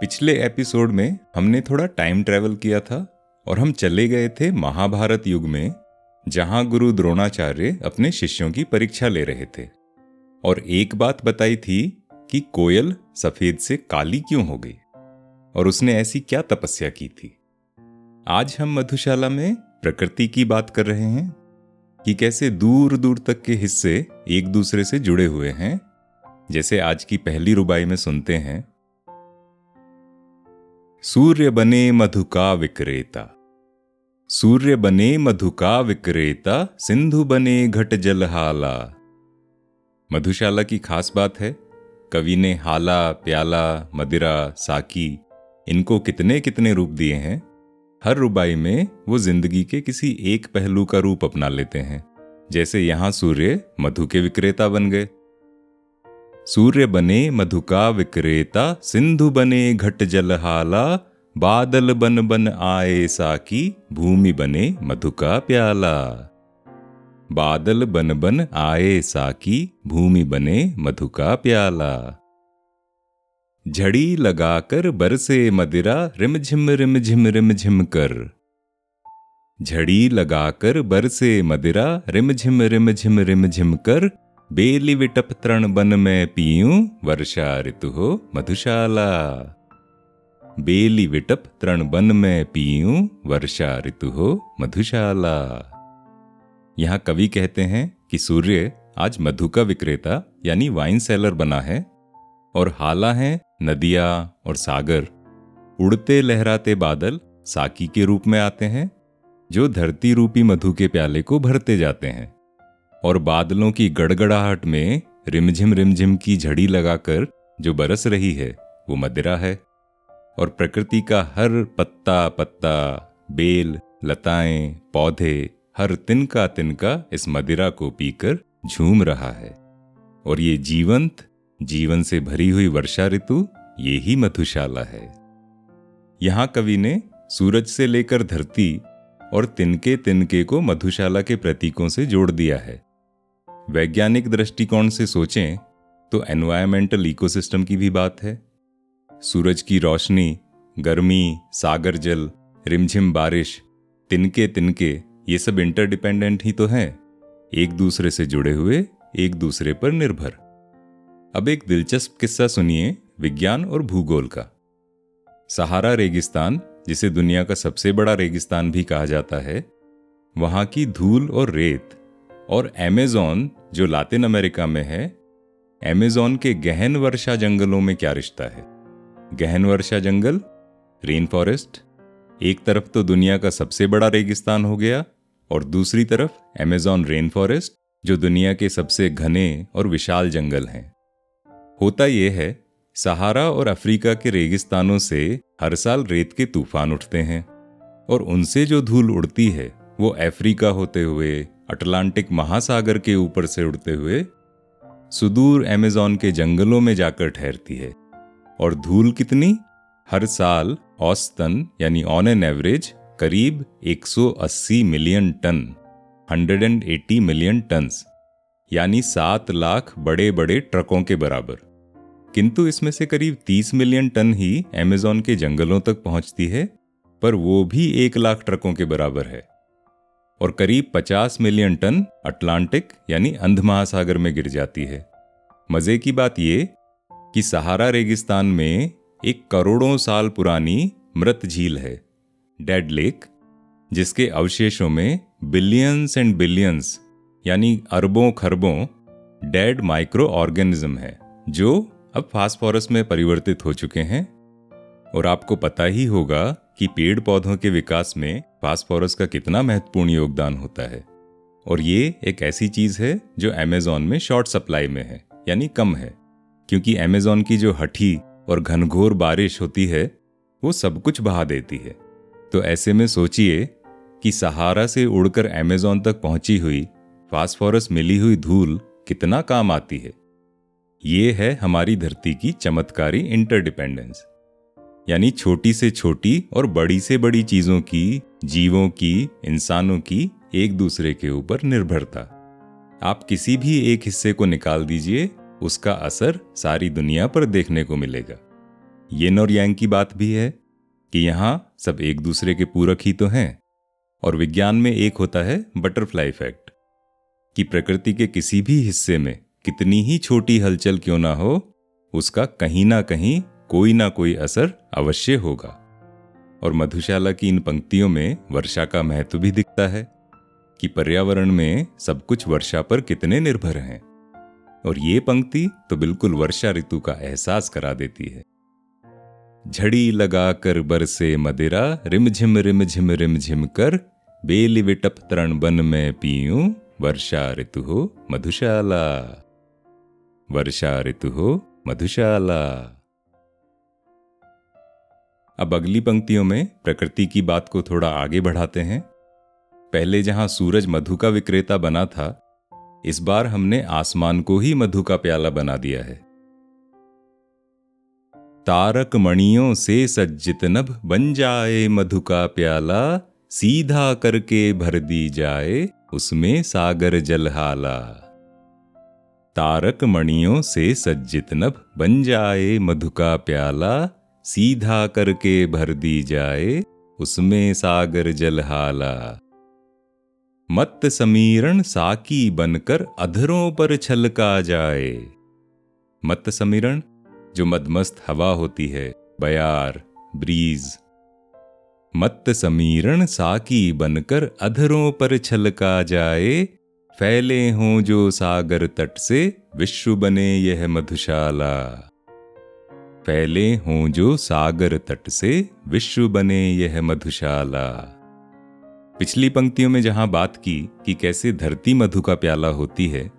पिछले एपिसोड में हमने थोड़ा टाइम ट्रेवल किया था और हम चले गए थे महाभारत युग में, जहाँ गुरु द्रोणाचार्य अपने शिष्यों की परीक्षा ले रहे थे। और एक बात बताई थी कि कोयल सफ़ेद से काली क्यों हो गई, और उसने ऐसी क्या तपस्या की थी। आज हम मधुशाला में प्रकृति की बात कर रहे हैं कि कैसे दूर दूर तक के हिस्से एक दूसरे से जुड़े हुए हैं, जैसे आज की पहली रुबाई में सुनते हैं। सूर्य बने मधु का विक्रेता सूर्य बने मधु का विक्रेता सिंधु बने घट जलहाला मधुशाला की खास बात है कवि ने हाला प्याला मदिरा साकी इनको कितने कितने रूप दिए हैं? हर रुबाई में वो ज़िंदगी के किसी एक पहलू का रूप अपना लेते हैं। जैसे यहाँ सूर्य मधु के विक्रेता बन गए। सूर्य बने, मधुका विक्रेता, सिंधु बने, घट जलहाला बादल बन बन आए साकी, भूमि बने, मधुका प्याला। बादल बन बन आए साकी, भूमि बने, मधुका प्याला। झड़ी लगाकर बरसे मदिरा रिम झिम रिम झिम रिम झिम कर। झड़ी लगाकर बरसे मदिरा रिम झिम रिम झिम रिम झिम कर। बेली विटप तरण बन में पीयूं वर्षा ऋतु हो मधुशाला बेली विटप तरण बन में पीयूं वर्षा ऋतु हो मधुशाला यहाँ कवि कहते हैं कि सूर्य आज मधु का विक्रेता यानी वाइन सेलर बना है और हाला है नदिया और सागर उड़ते लहराते बादल साकी के रूप में आते हैं जो धरती रूपी मधु के प्याले को भरते जाते हैं और बादलों की गड़गड़ाहट में रिमझिम रिमझिम की झड़ी लगाकर जो बरस रही है, वो मदिरा है। और प्रकृति का हर पत्ता पत्ता बेल, लताएँ, पौधे, हर तिनका तिनका इस मदिरा को पीकर झूम रहा है। और ये जीवंत, जीवन से भरी हुई वर्षा ऋतु, ये ही मधुशाला है। यहाँ कवि ने सूरज से लेकर धरती और तिनके तिनके को मधुशाला के प्रतीकों से जोड़ दिया है। वैज्ञानिक दृष्टिकोण से सोचें तो एनवायरमेंटल इकोसिस्टम की भी बात है। सूरज की रोशनी, गर्मी, सागर जल, रिमझिम बारिश, तिनके तिनके, ये सब इंटरडिपेंडेंट ही तो हैं। एक दूसरे से जुड़े हुए, एक दूसरे पर निर्भर। अब एक दिलचस्प किस्सा सुनिए, विज्ञान और भूगोल का। सहारा रेगिस्तान, जिसे दुनिया का सबसे बड़ा रेगिस्तान भी कहा जाता है, वहाँ की धूल और रेत और एमेजोन जो लातिन अमेरिका में है एमेजोन के गहन वर्षा जंगलों में क्या रिश्ता है? गहन वर्षा जंगल रेन फॉरेस्ट एक तरफ़ तो दुनिया का सबसे बड़ा रेगिस्तान हो गया, और दूसरी तरफ़ एमेजॉन रेन फॉरेस्ट जो दुनिया के सबसे घने और विशाल जंगल हैं। होता यह है, सहारा और अफ्रीका के रेगिस्तानों से हर साल रेत के तूफ़ान उठते हैं, और उनसे जो धूल उड़ती है, वो अफ्रीका होते हुए अटलांटिक महासागर के ऊपर से उड़ते हुए सुदूर अमेजोन के जंगलों में जाकर ठहरती है। और धूल कितनी? हर साल औसतन, यानी ऑन एन एवरेज करीब 180 मिलियन टन 180 मिलियन टन्स, यानी सात लाख बड़े बड़े ट्रकों के बराबर। किंतु इसमें से करीब 30 मिलियन टन ही अमेजोन के जंगलों तक पहुँचती है, पर वो भी एक लाख ट्रकों के बराबर है। और करीब 50 मिलियन टन अटलांटिक, यानी अंध महासागर में गिर जाती है। मज़े की बात यह कि सहारा रेगिस्तान में एक करोड़ों साल पुरानी मृत झील है, डेड लेक, जिसके अवशेषों में बिलियंस एंड बिलियंस, यानी अरबों खरबों, डेड माइक्रो ऑर्गेनिज्म है, जो अब फास्फोरस में परिवर्तित हो चुके हैं। और आपको पता ही होगा कि पेड़ पौधों के विकास में फास्फोरस का कितना महत्वपूर्ण योगदान होता है। और ये एक ऐसी चीज़ है जो अमेजोन में शॉर्ट सप्लाई में है, यानी कम है। क्योंकि अमेजोन की जो हठी और घनघोर बारिश होती है, वो सब कुछ बहा देती है। तो ऐसे में सोचिए कि सहारा से उड़कर अमेजोन तक पहुँची हुई फास्फोरस मिली हुई धूल कितना काम आती है। ये है हमारी धरती की चमत्कारी इंटरडिपेंडेंस यानी छोटी से छोटी और बड़ी से बड़ी चीज़ों की, जीवों की, इंसानों की एक दूसरे के ऊपर निर्भरता। आप किसी भी एक हिस्से को निकाल दीजिए, उसका असर सारी दुनिया पर देखने को मिलेगा। येन और यांग की बात भी है कि यहाँ सब एक दूसरे के पूरक ही तो हैं और विज्ञान में एक होता है बटरफ्लाई इफ़ेक्ट कि प्रकृति के किसी भी हिस्से में कितनी ही छोटी हलचल क्यों ना हो, उसका कहीं ना कहीं कोई ना कोई असर अवश्य होगा। और मधुशाला की इन पंक्तियों में वर्षा का महत्व भी दिखता है कि पर्यावरण में सब कुछ वर्षा पर कितने निर्भर हैं। और ये पंक्ति तो बिल्कुल वर्षा ऋतु का एहसास करा देती है। झड़ी लगा कर बरसे मदिरा, रिमझिम रिमझिम रिमझिम कर, बेली विटप तरण बन में पीयूं, वर्षा ऋतु हो मधुशाला। वर्षा ऋतु हो मधुशाला। अब अगली पंक्तियों में प्रकृति की बात को थोड़ा आगे बढ़ाते हैं। पहले जहाँ सूरज मधु का विक्रेता बना था, इस बार हमने आसमान को ही मधु का प्याला बना दिया है। तारक मणियों से सज्जित नभ बन जाए मधु का प्याला, सीधा करके भर दी जाए उसमें सागर जलहाला। तारक मणियों से सज्जित नभ बन जाए मधु का प्याला सीधा करके भर दी जाए उसमें सागर जलहाला। मत समीरण साकी बनकर अधरों पर छलका जाए। मत समीरण, जो मदमस्त हवा होती है, बयार, ब्रीज। मत समीरण साकी बनकर अधरों पर छलका जाए, फैले हों जो सागर तट से, विश्व बने यह मधुशाला। फैले हों जो सागर तट से विश्व बने यह मधुशाला। पिछली पंक्तियों में जहाँ बात की कि कैसे धरती मधु का प्याला होती है,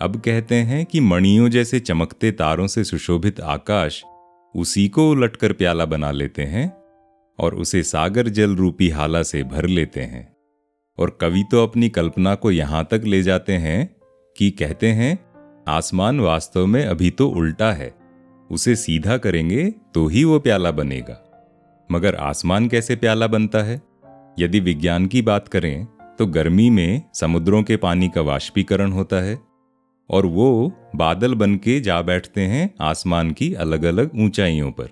अब कहते हैं कि मणियों जैसे चमकते तारों से सुशोभित आकाश उसी को उलटकर प्याला बना लेते हैं और उसे सागर जल रूपी हाला से भर लेते हैं। और कवि तो अपनी कल्पना को यहाँ तक ले जाते हैं कि कहते हैं, आसमान वास्तव में अभी तो उल्टा है। उसे सीधा करेंगे तो ही वो प्याला बनेगा। मगर आसमान कैसे प्याला बनता है? यदि विज्ञान की बात करें तो गर्मी में समुद्रों के पानी का वाष्पीकरण होता है, और वो बादल बन के जा बैठते हैं आसमान की अलग अलग ऊंचाइयों पर।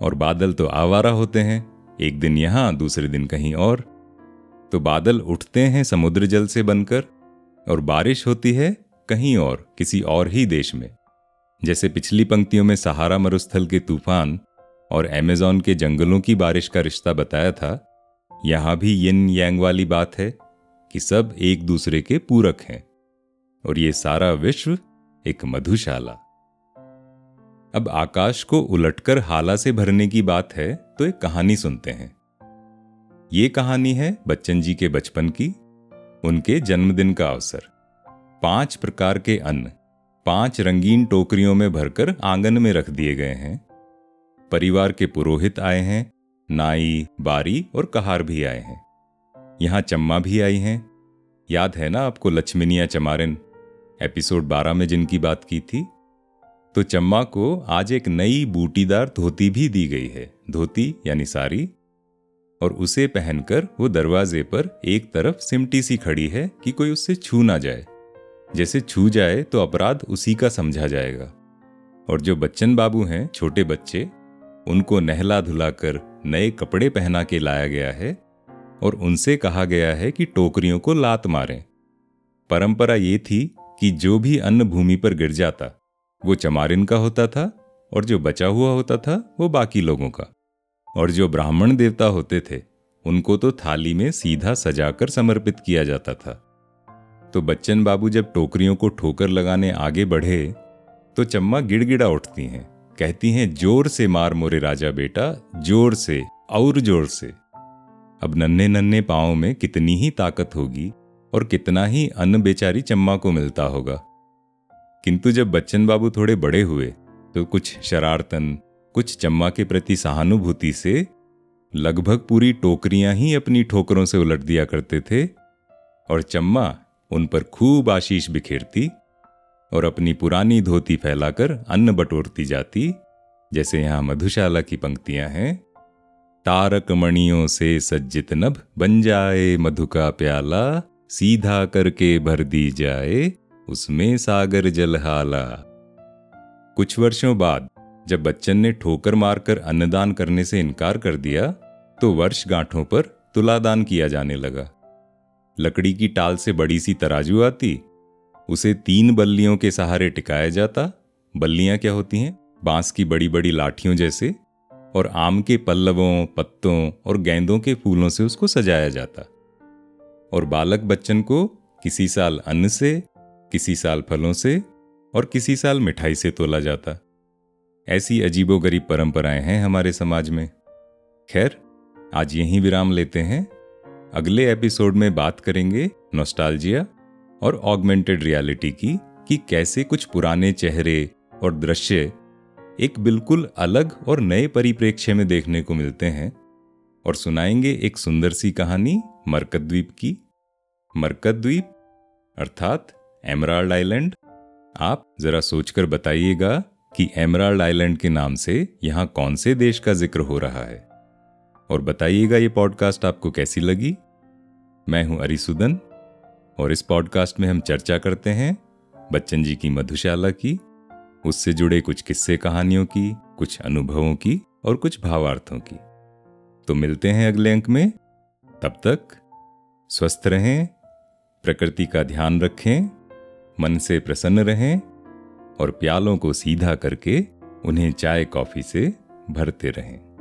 और बादल तो आवारा होते हैं, एक दिन यहाँ, दूसरे दिन कहीं और। तो बादल उठते हैं समुद्र जल से बनकर, और बारिश होती है कहीं और, किसी और ही देश में। जैसे पिछली पंक्तियों में सहारा मरुस्थल के तूफ़ान और एमेजॉन के जंगलों की बारिश का रिश्ता बताया था, यहाँ भी यिन यांग वाली बात है कि सब एक दूसरे के पूरक हैं और ये सारा विश्व एक मधुशाला। अब आकाश को उलटकर हाला से भरने की बात है तो एक कहानी सुनते हैं। ये कहानी है बच्चन जी के बचपन की, उनके जन्मदिन का अवसर। पाँच प्रकार के अन्न। पाँच रंगीन टोकरियों में भरकर आँगन में रख दिए गए हैं। परिवार के पुरोहित आए हैं, नाई, बारी और कहार भी आए हैं। यहाँ चम्मा भी आई हैं। याद है ना आपको लक्ष्मीनिया चमारिन? एपिसोड 12 में जिनकी बात की थी। तो चम्मा को आज एक नई बूटीदार धोती भी दी गई है। धोती यानी सारी। और उसे पहनकर वो दरवाजे पर एक तरफ़ सिमटी सी खड़ी है कि कोई उससे छू ना जाए। जैसे छू जाए तो अपराध उसी का समझा जाएगा। और जो बच्चन बाबू हैं, छोटे बच्चे, उनको नहला धुलाकर नए कपड़े पहना के लाया गया है और उनसे कहा गया है कि टोकरियों को लात मारें। परंपरा ये थी कि जो भी अन्न भूमि पर गिर जाता, वो चमारिन का होता था और जो बचा हुआ होता था, वो बाकी लोगों का। और जो ब्राह्मण देवता होते थे, उनको तो थाली में सीधा सजाकर समर्पित किया जाता था। तो बच्चन बाबू जब टोकरियों को ठोकर लगाने आगे बढ़े तो चम्मा गिड़गिड़ा उठती हैं, कहती हैं, ज़ोर से मार मोरे राजा बेटा, ज़ोर से, और ज़ोर से। अब नन्हे नन्हे पाओ में कितनी ही ताकत होगी और कितना ही अन्न बेचारी चम्मा को मिलता होगा। किंतु जब बच्चन बाबू थोड़े बड़े हुए तो कुछ शरारतन, कुछ चम्मा के प्रति सहानुभूति से लगभग पूरी टोकरियाँ ही अपनी ठोकरों से उलट दिया करते थे और चम्मा उन पर खूब आशीष बिखेरती और अपनी पुरानी धोती फैलाकर अन्न बटोरती जाती, जैसे यहाँ मधुशाला की पंक्तियाँ हैं। तारक मणियों से सज्जित नभ बन जाए मधु का प्याला, सीधा करके भर दी जाए उसमें सागर जलहाला। कुछ वर्षों बाद जब बच्चन ने ठोकर मारकर अन्नदान करने से इनकार कर दिया तो वर्ष गांठों पर तुलादान किया जाने लगा। लकड़ी की टाल से बड़ी सी तराजू आती। उसे तीन बल्लियों के सहारे टिकाया जाता। बल्लियाँ क्या होती हैं? बाँस की बड़ी बड़ी लाठियों जैसे। और आम के पल्लवों, पत्तों और गेंदों के फूलों से उसको सजाया जाता। और बालक बच्चन को किसी साल अन्न से, किसी साल फलों से और किसी साल मिठाई से तोला जाता। ऐसी अजीबोगरीब परंपराएँ हैं हमारे समाज में। खैर, आज यहीं विराम लेते हैं। अगले एपिसोड में बात करेंगे नोस्टाल्जिया और ऑगमेंटेड रियलिटी की, कि कैसे कुछ पुराने चेहरे और दृश्य एक बिल्कुल अलग और नए परिप्रेक्ष्य में देखने को मिलते हैं। और सुनाएँगे एक सुंदर सी कहानी मरकत द्वीप की। मरकत द्वीप अर्थात एमराल्ड आइलैंड आप जरा सोचकर बताइएगा कि एमराल्ड आइलैंड के नाम से यहाँ कौन से देश का ज़िक्र हो रहा है। और बताइएगा ये पॉडकास्ट आपको कैसी लगी। मैं हूँ अरिसुदन, और इस पॉडकास्ट में हम चर्चा करते हैं बच्चन जी की मधुशाला की, उससे जुड़े कुछ किस्से कहानियों की, कुछ अनुभवों की, और कुछ भावार्थों की। तो मिलते हैं अगले अंक में। तब तक स्वस्थ रहें, प्रकृति का ध्यान रखें, मन से प्रसन्न रहें, और प्यालों को सीधा करके उन्हें चाय कॉफ़ी से भरते रहें।